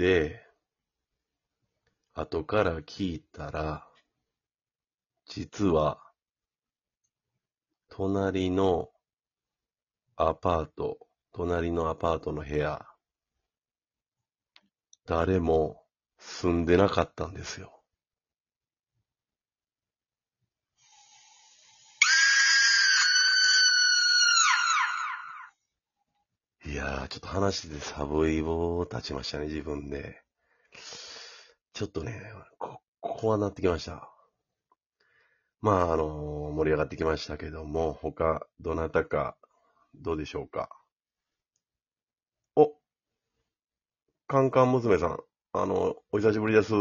で、後から聞いたら、実は、隣のアパート、隣のアパートの部屋、誰も住んでなかったんですよ。やー、ちょっと話でサブイボ立ちましたね、自分で。ちょっとね、こ、怖なってきました。まあ、あの盛り上がってきましたけども、他、どなたか、どうでしょうか。おカンカン娘さん、あの、お久しぶりです。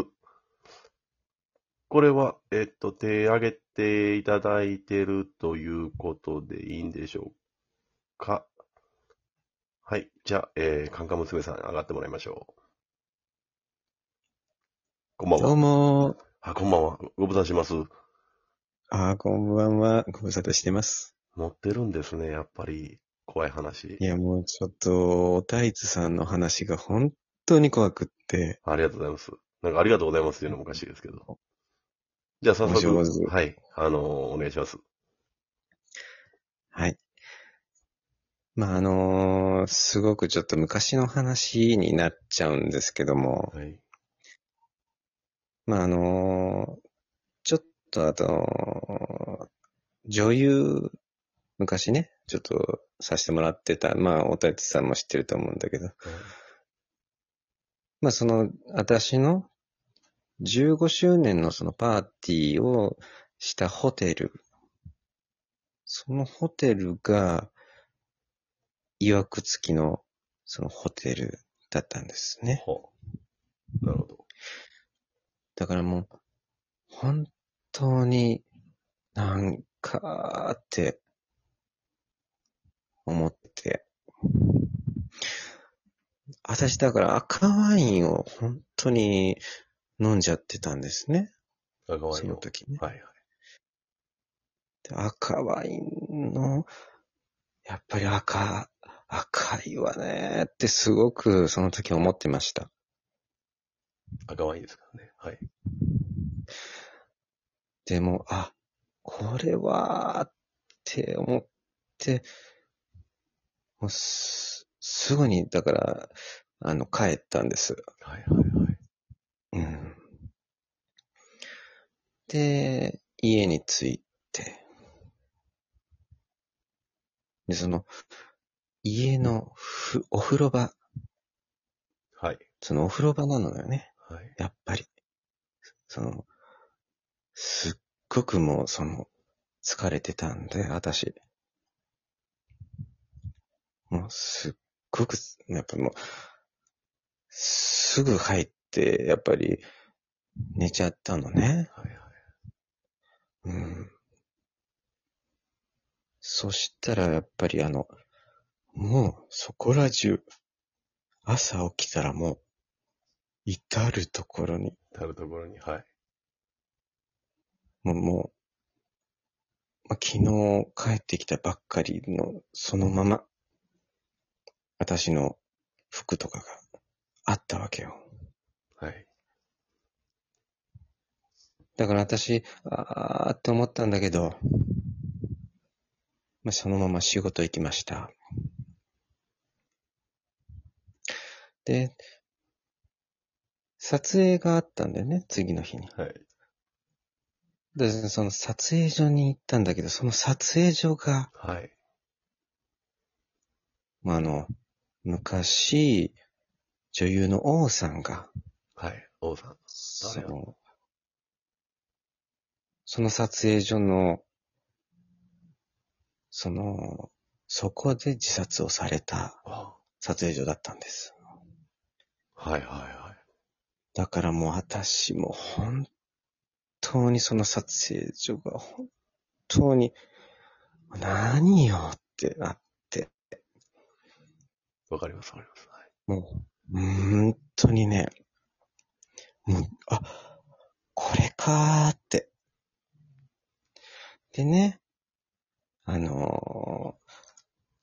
これは、えっと、手挙げていただいてるということでいいんでしょうか。はい。じゃあ、えー、カンカン娘さん上がってもらいましょう。こんばんどうは。もあ、こんばんは。ご無沙汰します。あー、こんばんは。ご無沙汰してます。持ってるんですね、やっぱり。怖い話い。や、もうちょっと、おタイツさんの話が本当に怖くって、ありがとうございます。なんかありがとうございますっていうのもおかしいですけど。じゃあ早速、お上手はい。あのーお願いします。はい。まあ、あのーすごくちょっと昔の話になっちゃうんですけども、はい。まあ、あのーちょっとあと、女優、昔ね、ちょっとさせてもらってた、まあ、おタイツさんも知ってると思うんだけど、まあその、私の15周年のそのパーティーをしたホテル。そのホテルが、曰く付きのそのホテルだったんですね。ほう。なるほど。だからもう、本当になんかって思って。私だから赤ワインを本当に飲んじゃってたんですね。そ赤ワインを。の時ね。はいはい。で赤ワインの、やっぱり赤、赤いわねってすごくその時思ってました。赤ワインですからね。はい。でも、あ、これは、って思って、もうす、すぐに、だから、あの、帰ったんです。はいはいはい。うん。で、家に着いて、で、その、家のふ、お風呂場、はい。そのお風呂場なのよね。はい。やっぱり。その、すっごくもう、その、疲れてたんで、私。もう、すっごく、やっぱもう、すぐ入って、やっぱり、寝ちゃったのね。はいはい。うん。そしたら、やっぱりあの、もう、そこら中、朝起きたらもう、至るところに、至るところに、はい。もう、もう、まあ、昨日帰ってきたばっかりの、そのまま、私の服とかがあったわけよ。はい。だから私、あーって思ったんだけど、まあ、そのまま仕事行きました。で、撮影があったんだよね、次の日に。はい。で、その撮影所に行ったんだけど、その撮影所が、はい。まあ、あの、昔、女優の王さんが、はい。王さん。その、その撮影所の、その、そこで自殺をされたあ撮影所だったんです。はいはいはい。だからもう私も本当にその撮影所が本当に何よってなって、わかりますわかります。はい。もう本当にね、もう、あ、これかーって。でね、あのー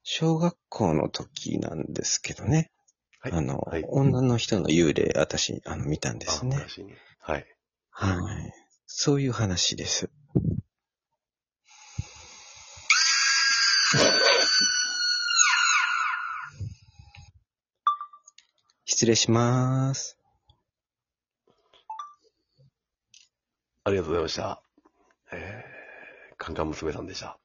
小学校の時なんですけどね、はいあの、はい女の人の幽霊、私、あの、見たんですね。はい。はい。そういう話です。失礼します。ありがとうございました。えー、カンカン娘さんでした。